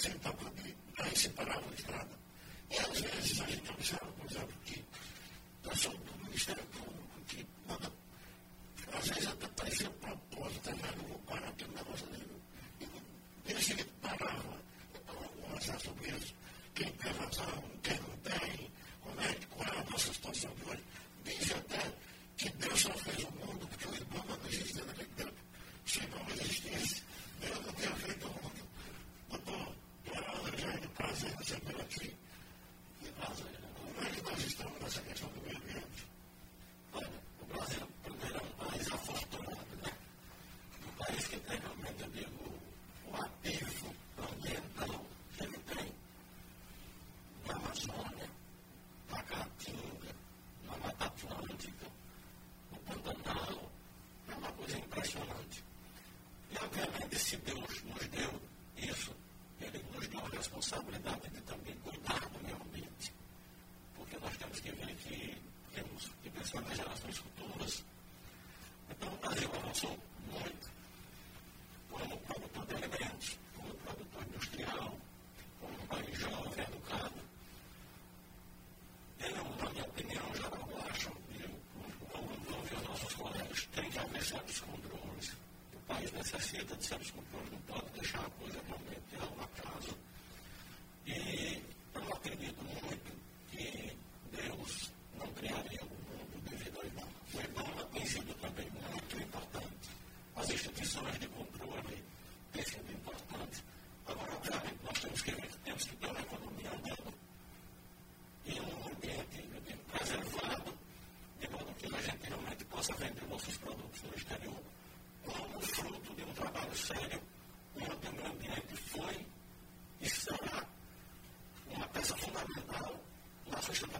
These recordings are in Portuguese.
presenta and 60, dissemos que o povo não pode deixar a coisa realmente é ao acaso. E eu acredito muito que Deus não criaria o mundo devido ao Ibama. O Ibama tem é sido também muito importante. As instituições de controle têm sido importantes. Agora, obviamente, nós temos que, temos que ter uma economia andando e um ambiente preservado, de modo que a gente realmente possa vender nossos produtos no exterior. 考虑到，那是什么？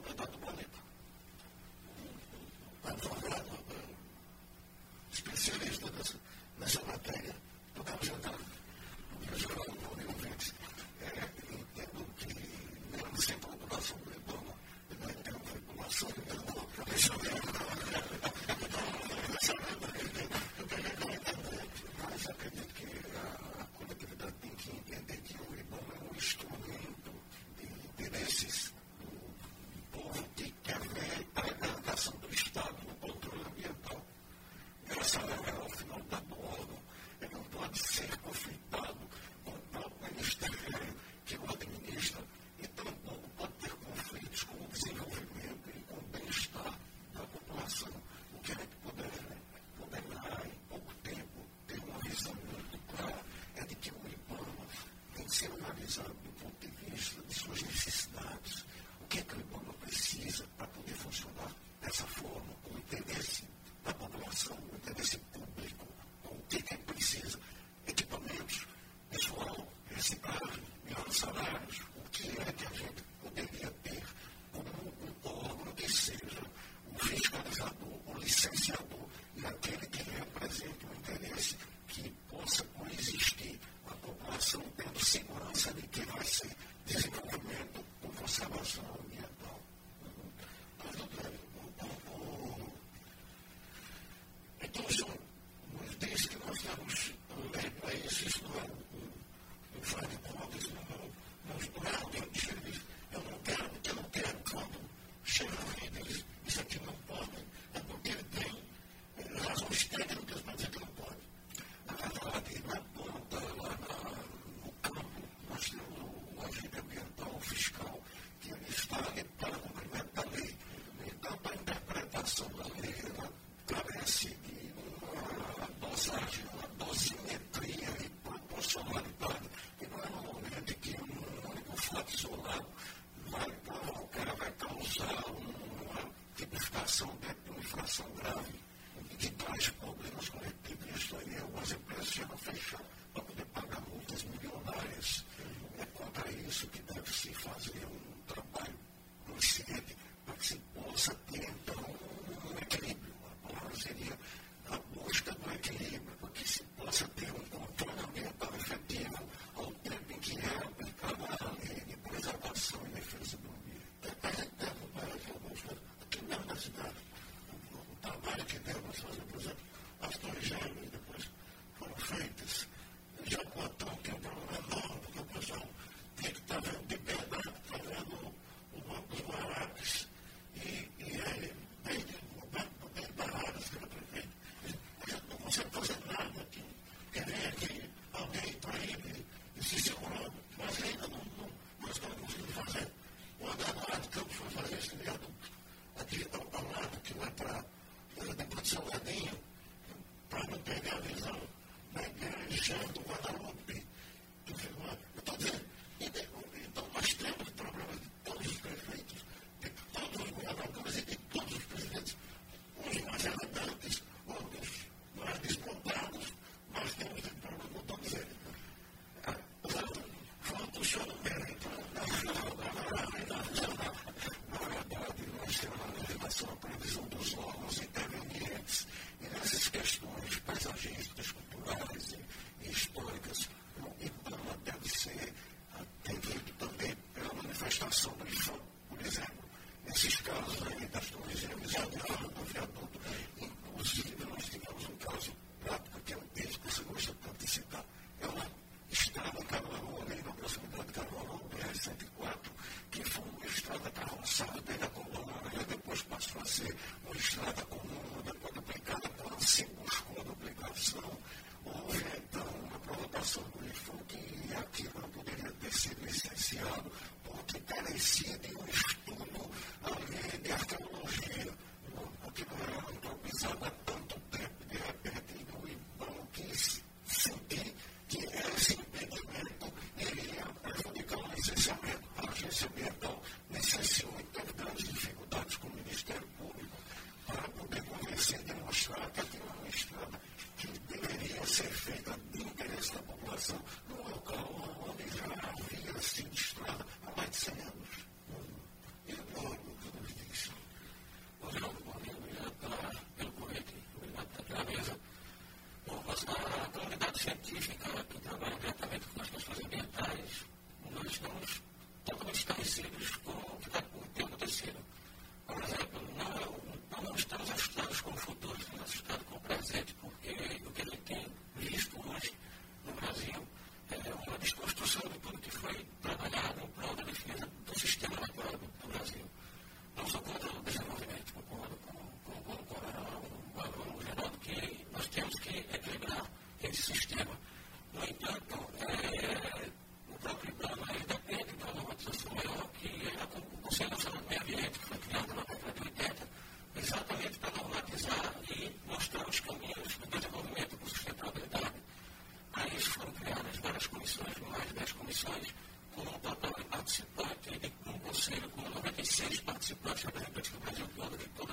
Lord,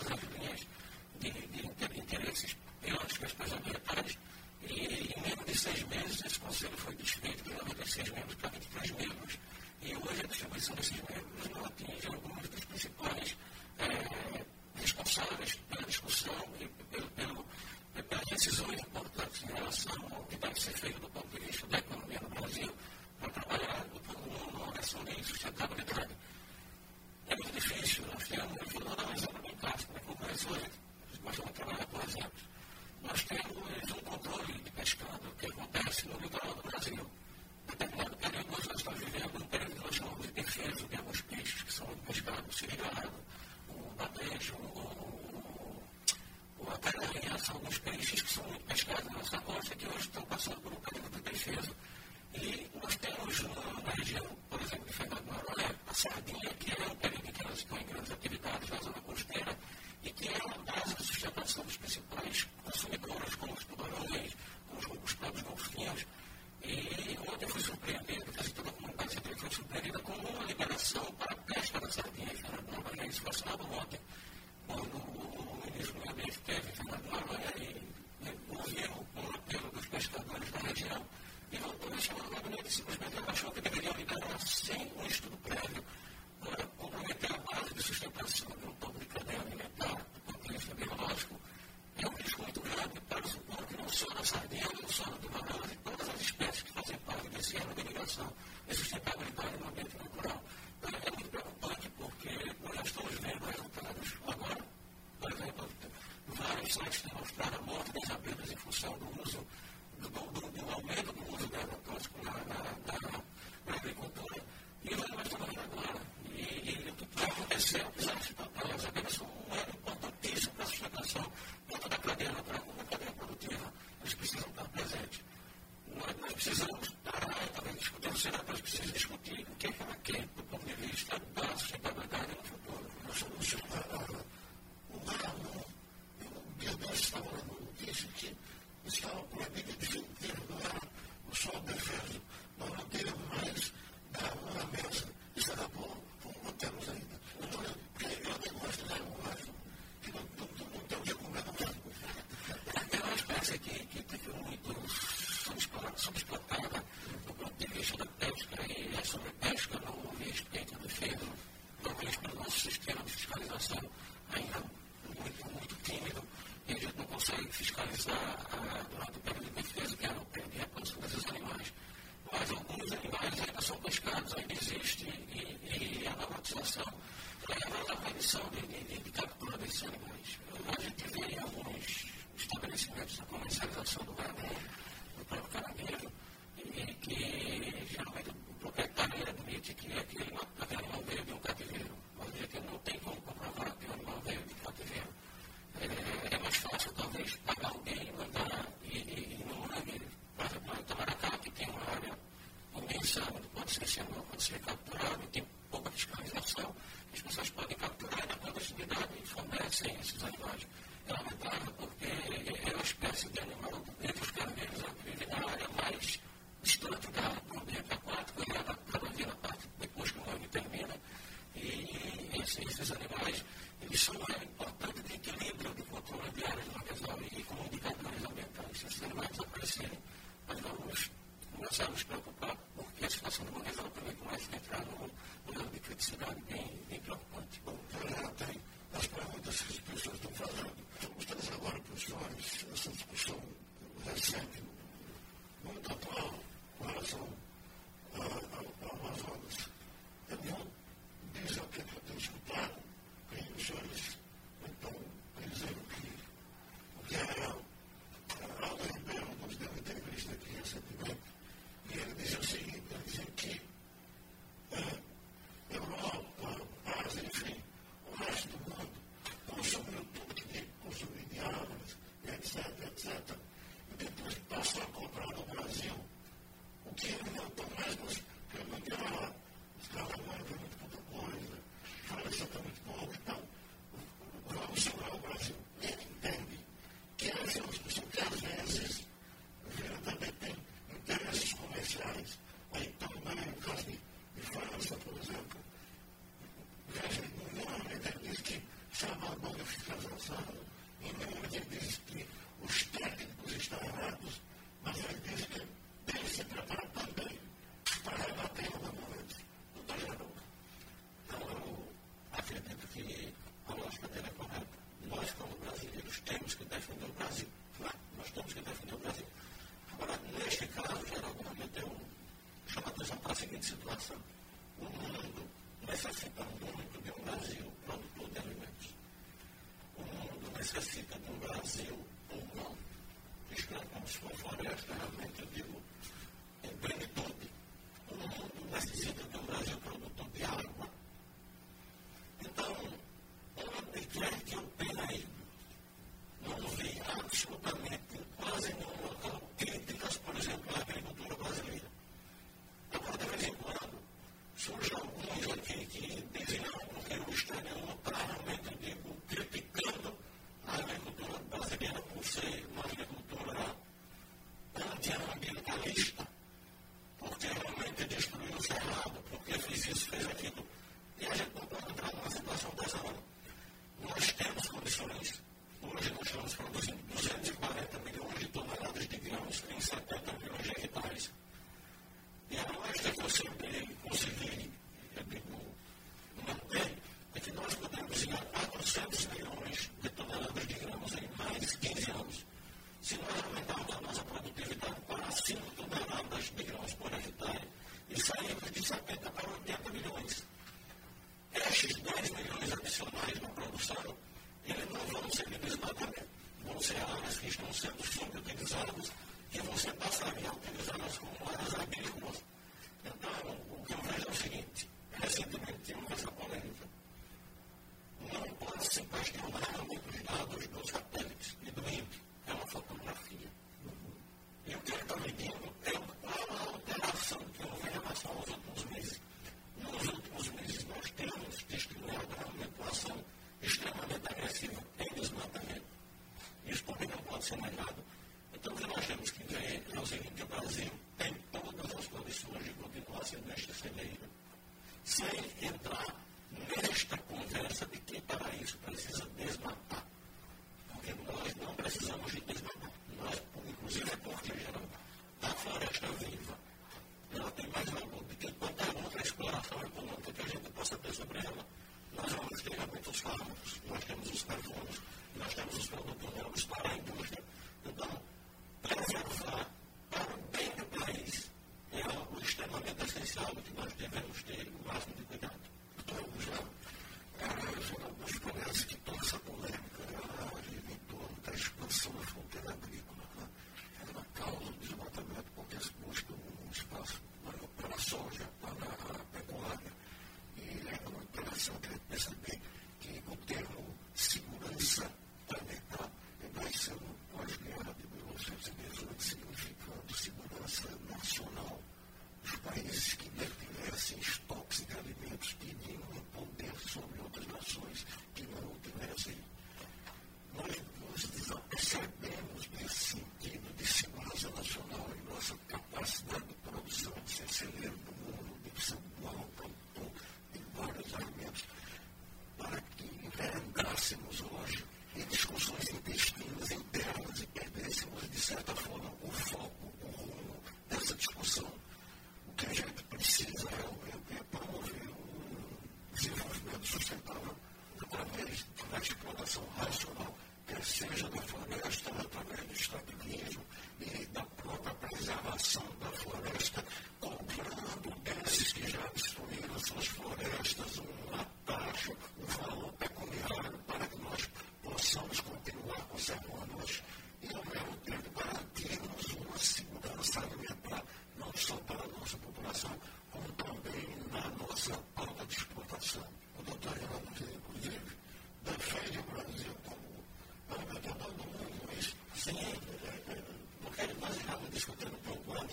do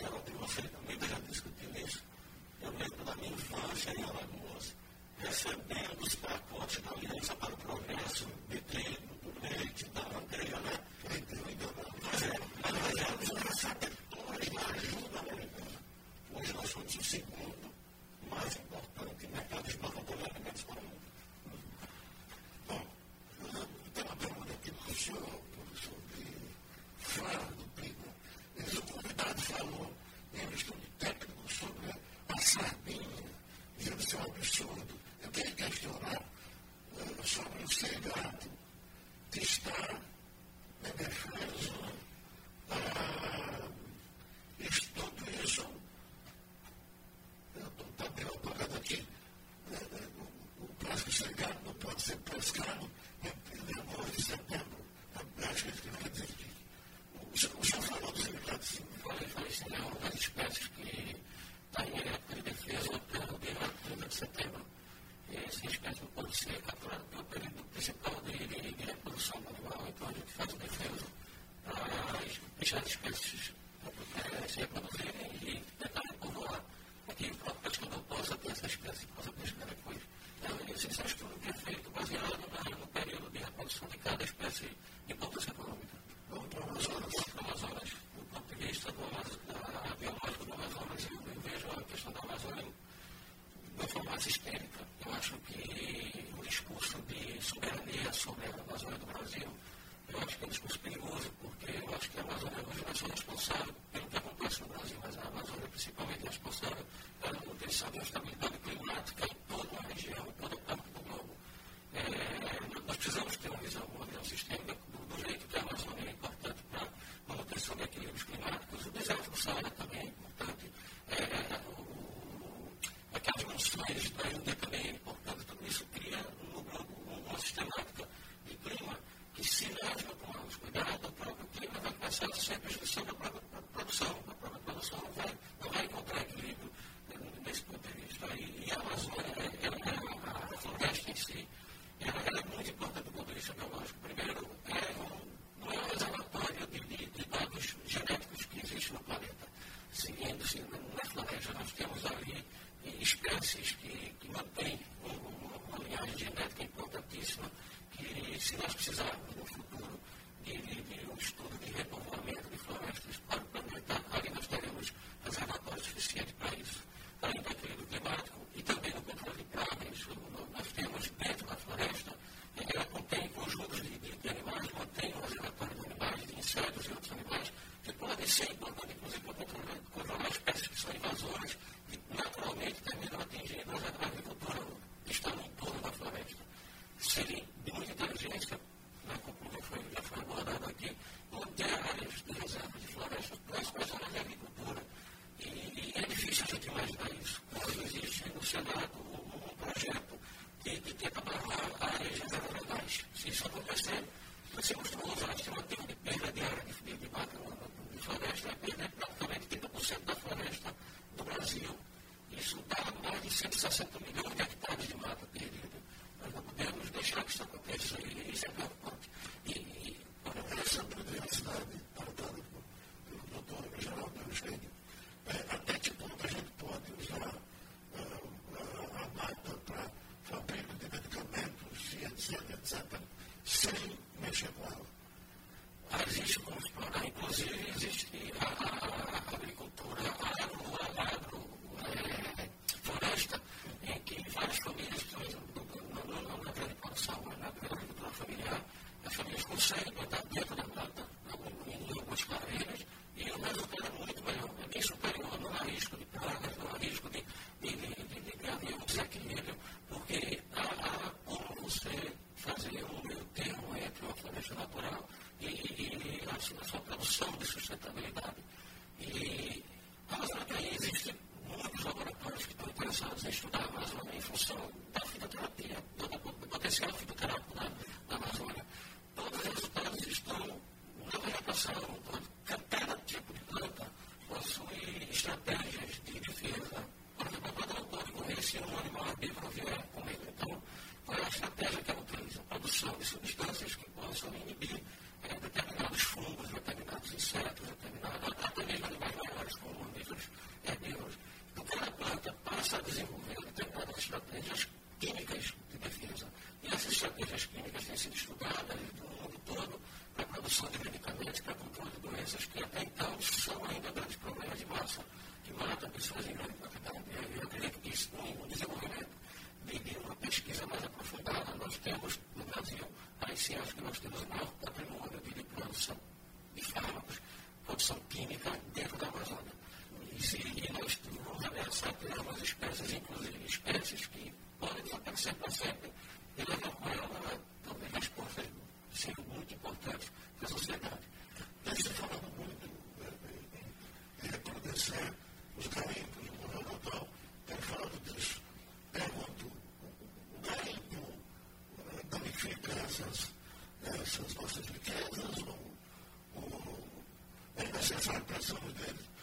Geraldo, e você também já discutiu isso. Eu lembro da minha infância, e ela cercando por se pescaram perder sobre né? a Amazônia do Brasil, eu acho que é um discurso perigoso, porque eu acho que a Amazônia hoje não é só responsável pelo que acontece no Brasil, mas a Amazônia principalmente é responsável pela manutenção da estabilidade climática em toda a região, em todo o campo do globo. É, nós precisamos ter uma visão, uma visão sistêmica do, jeito que a Amazônia é importante para a manutenção de equilíbrios climáticos. O deserto do Saara também é importante. É, o, aquelas mansões da Índia também é importante. Tudo isso cria sistemática e clima, que se mesma com os cuidados do próprio clima vai passar sempre a discussão da própria produção. A própria produção não vai, não vai encontrar equilíbrio desse ponto de vista. E, e a Amazônia, ela, ela, a floresta em si, ela, ela é muito importante do ponto de vista biológico. Primeiro, Isso é importante, inclusive, para controlar, controlar as peças que são invasoras 人がったのまでプランた。Santa Saudade.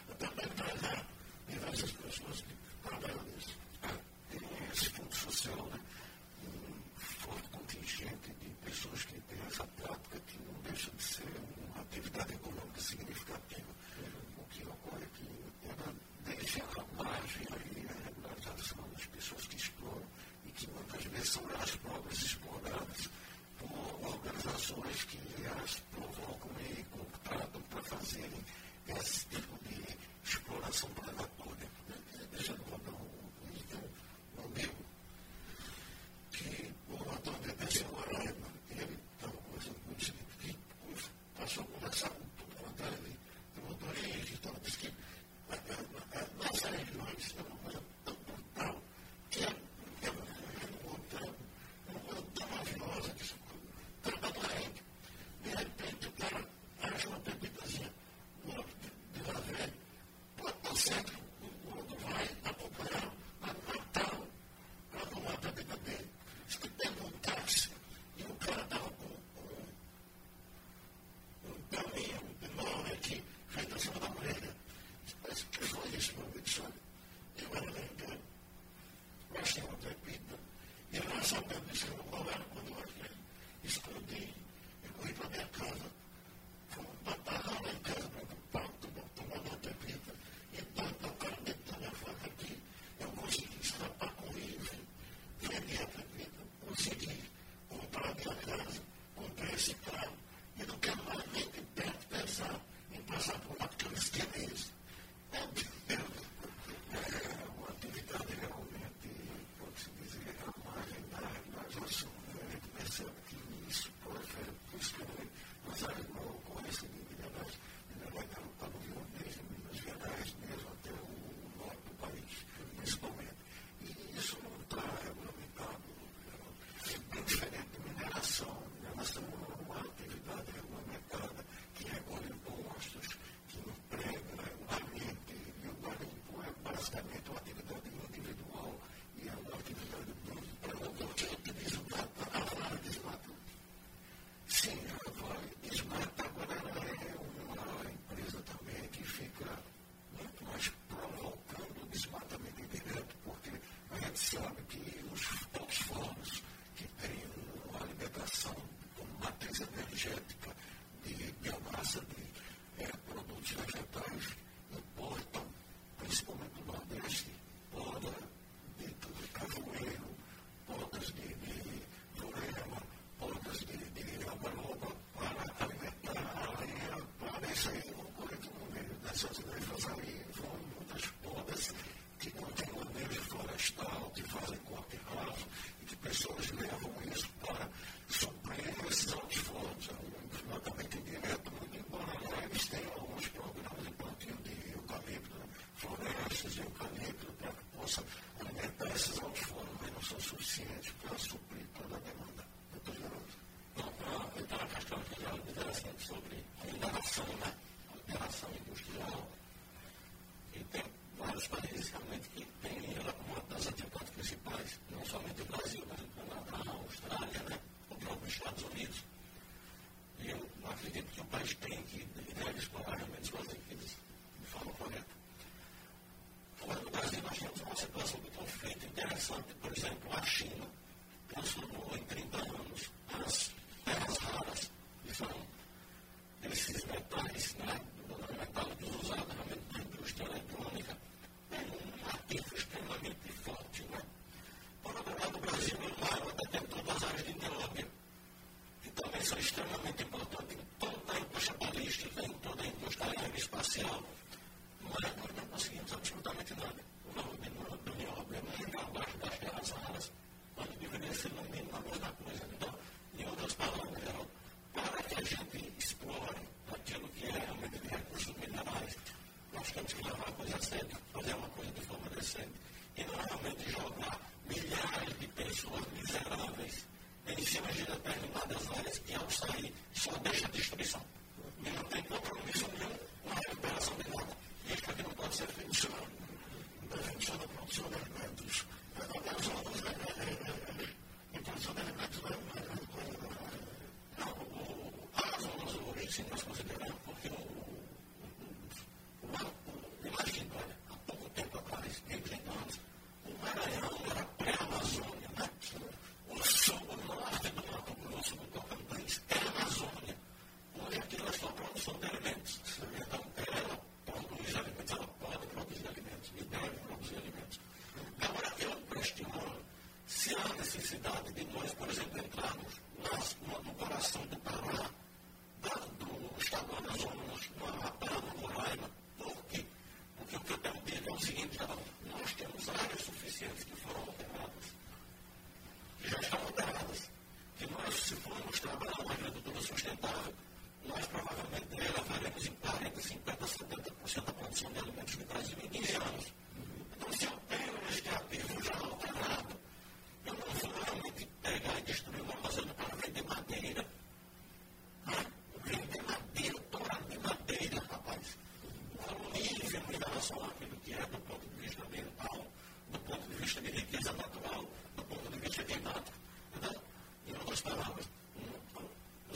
teenage girls will be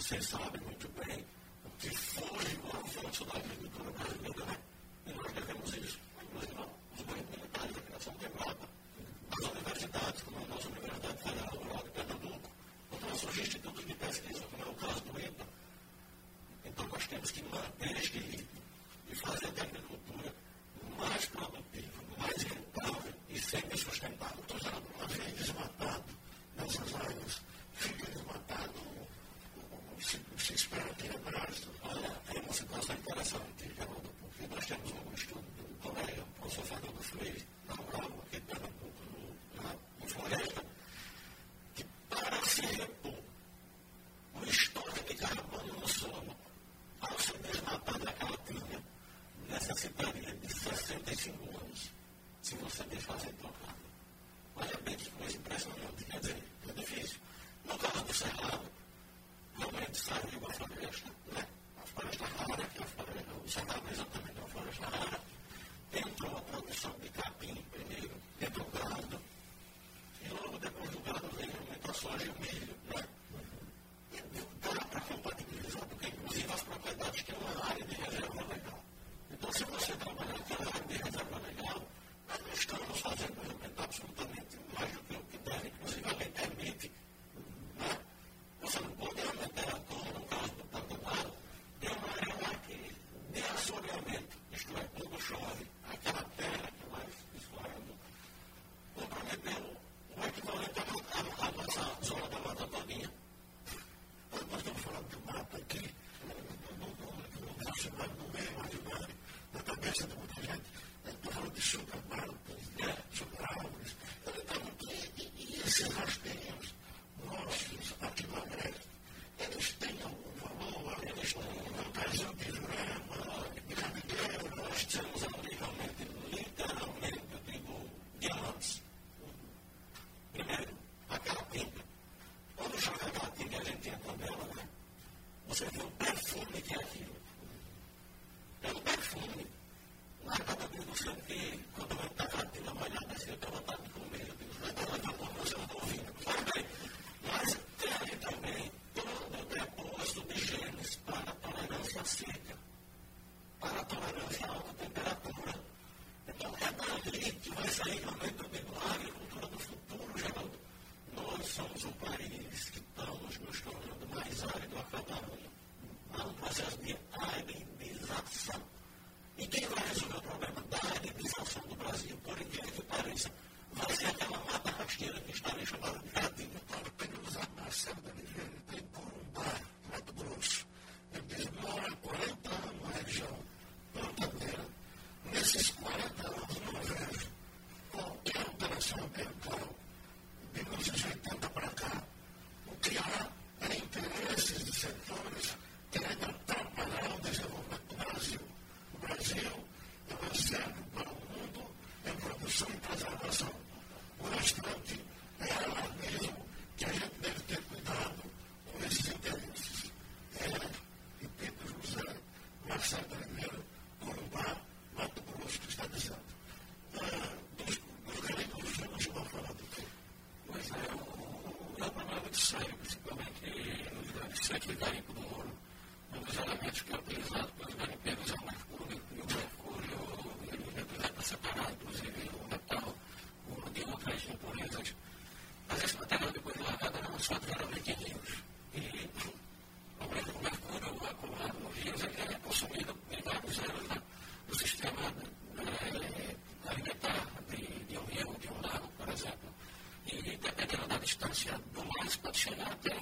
Você sabe should not.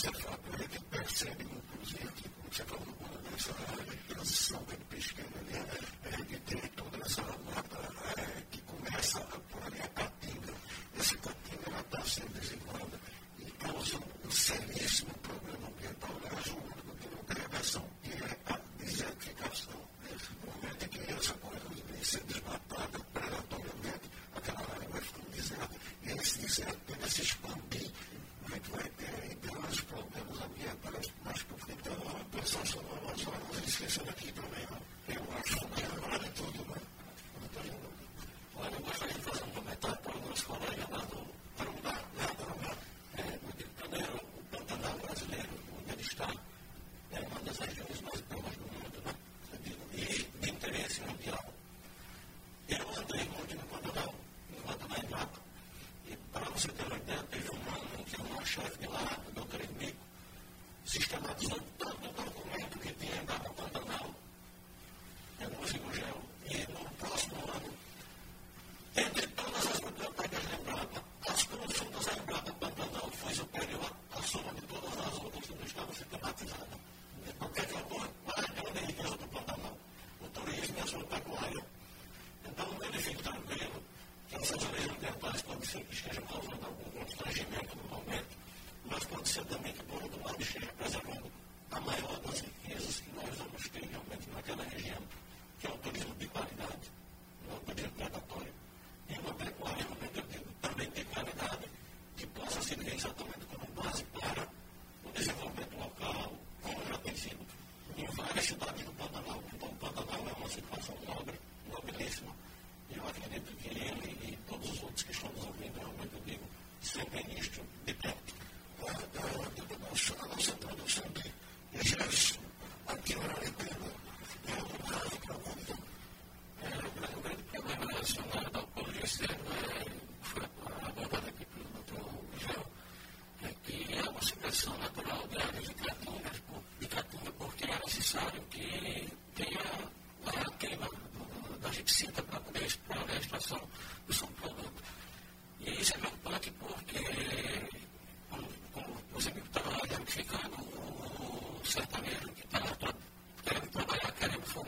işte farklı hareketler, sevdiğim okulu ziyaret etmek, çakallı bana vesaire biraz salgın peşkenleri,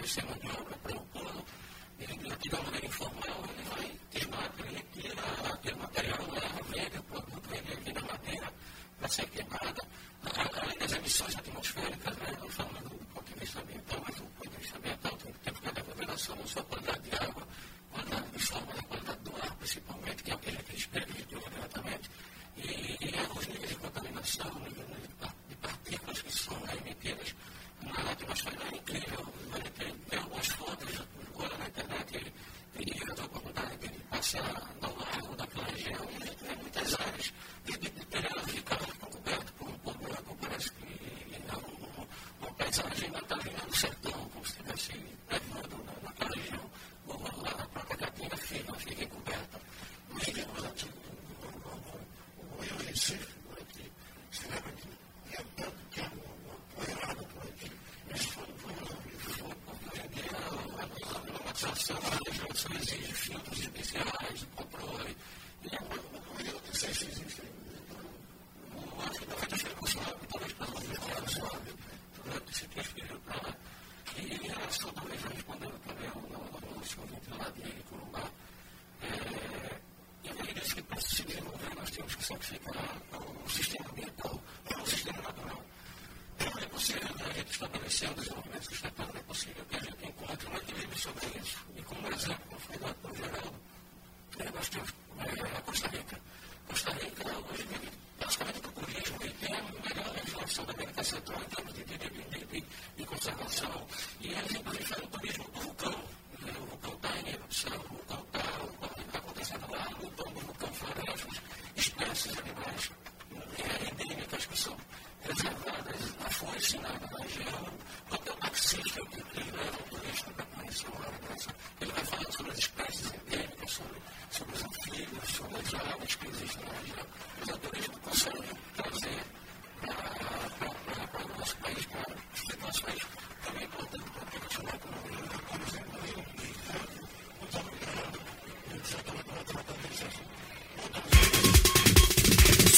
ele sistema de obra para o plano, ele, de uma maneira informal, ele vai queimar, matéria tira aquele material, erva velha, o produto, ele vira madeira para ser queimada. Além das emissões atmosféricas, né, nós falamos do ponto de vista ambiental, mas do ponto de vista ambiental tem que ficar devolvendo a não só a quantidade de água, quantidade de forma a quantidade do ar, principalmente, que é es la posible